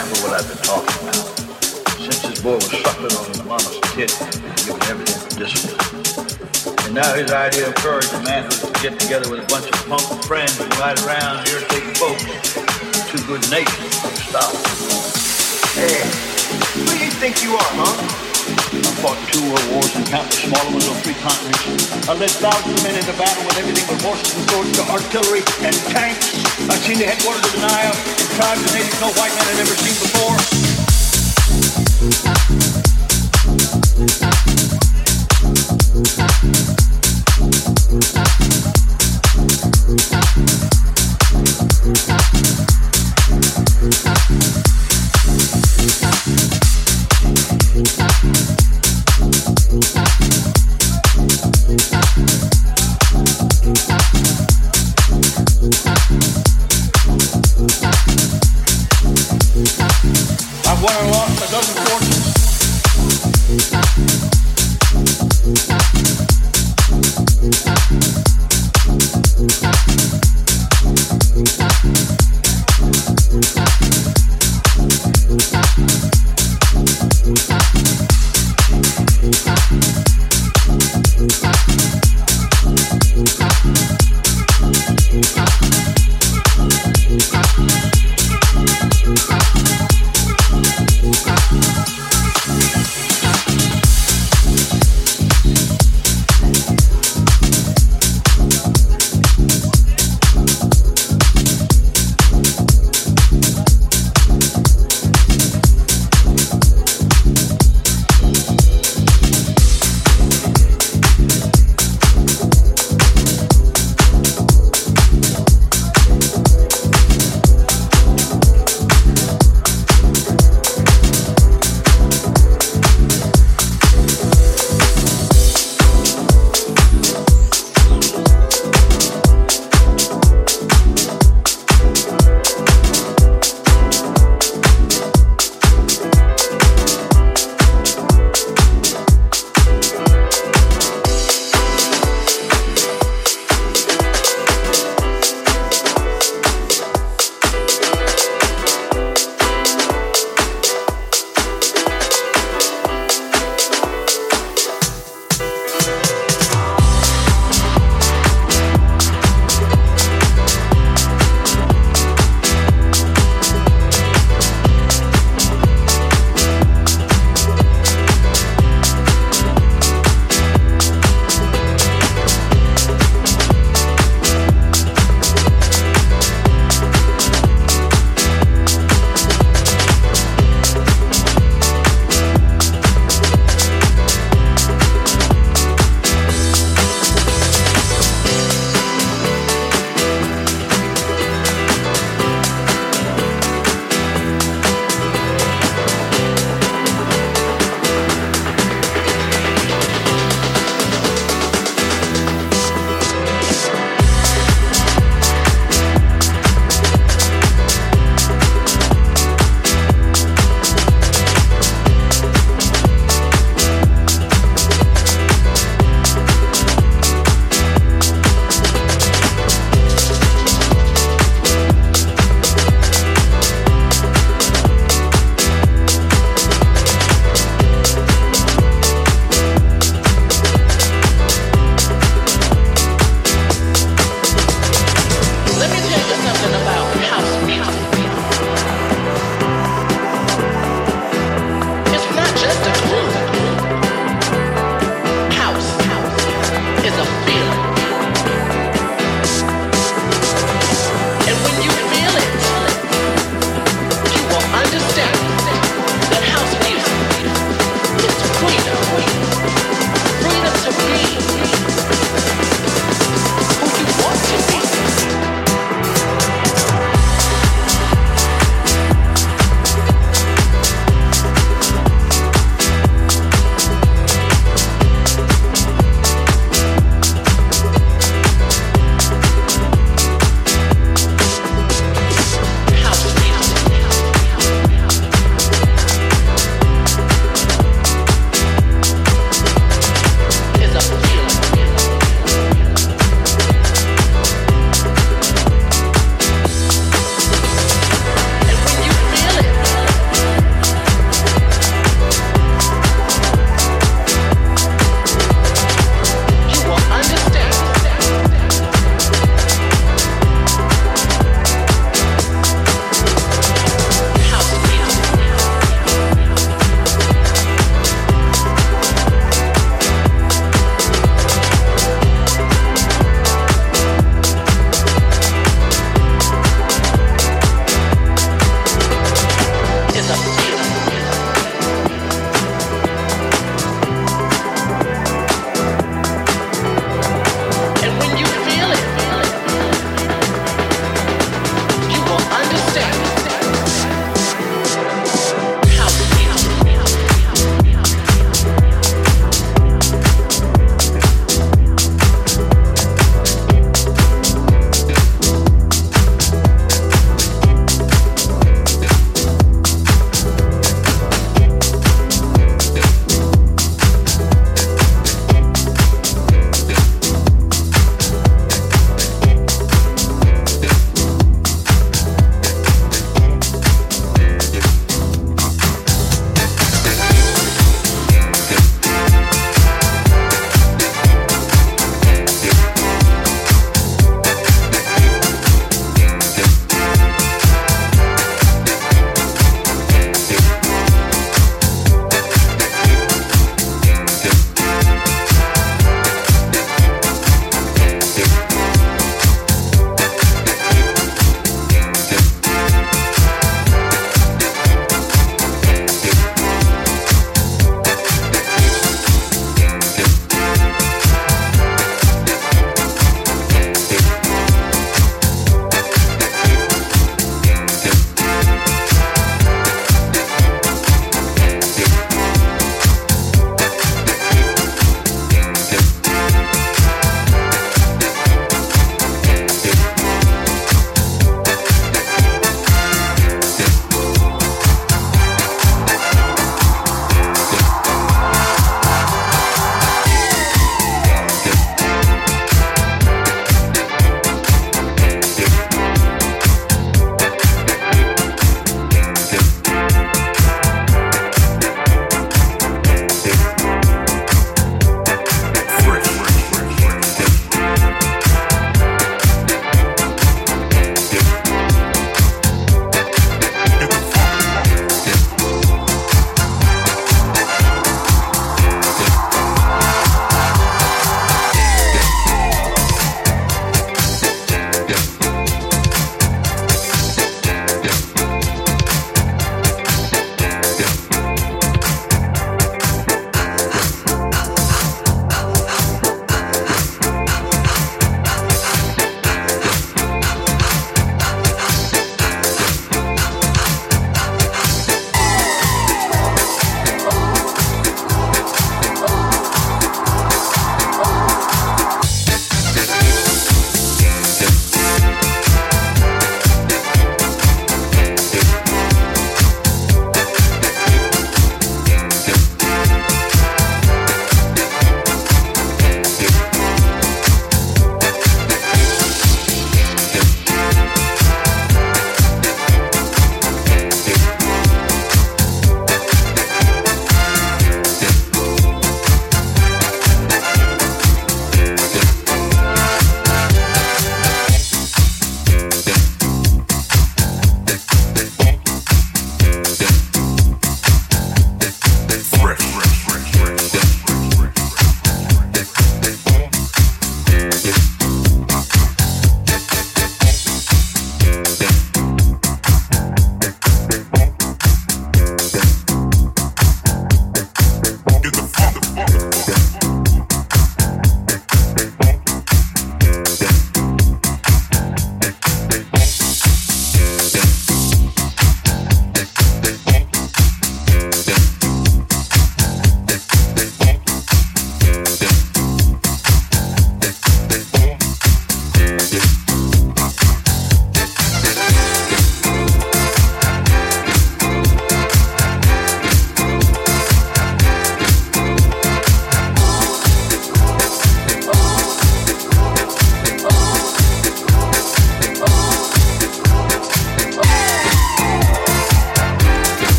example what I've been talking about. Since this boy was suckling on his mama's tit and giving everything for discipline. And now his idea of courage and manhood is to get together with a bunch of punk friends and ride around irritating folks. Too good natured to stop. Hey, who do you think you are, huh? I fought two world wars and countless smaller ones on three continents. I led thousands of men into battle with everything from horses and swords to artillery and tanks. I've seen the headquarters of the Nile and tribes of natives no white man had ever seen before.